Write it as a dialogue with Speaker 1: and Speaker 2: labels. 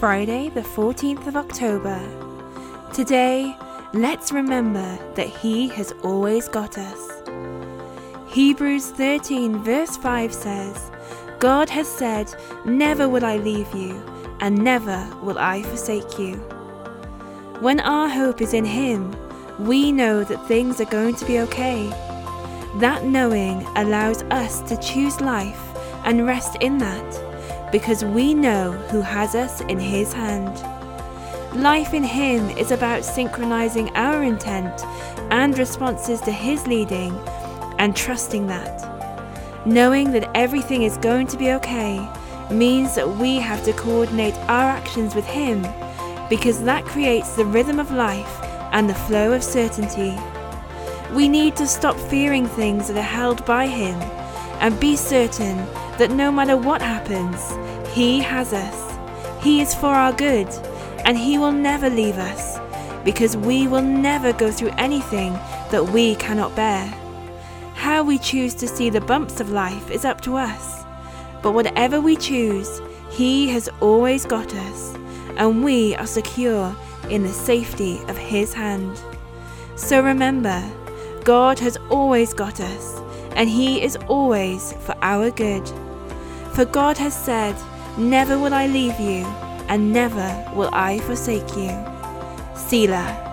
Speaker 1: Friday, the 14th of October. Today, let's remember that He has always got us. Hebrews 13, verse 5 says, God has said, Never will I leave you, and never will I forsake you. When our hope is in Him, we know that things are going to be okay. That knowing allows us to choose life and rest in that because we know who has us in His hand. Life in Him is about synchronizing our intent and responses to His leading and trusting that. Knowing that everything is going to be okay means that we have to coordinate our actions with Him because that creates the rhythm of life and the flow of certainty. We need to stop fearing things that are held by Him and be certain that no matter what happens, He has us. He is for our good, and He will never leave us because we will never go through anything that we cannot bear. How we choose to see the bumps of life is up to us, but whatever we choose, He has always got us, and we are secure in the safety of His hand. So remember, God has always got us, and He is always for our good. For God has said, Never will I leave you, and never will I forsake you. Selah.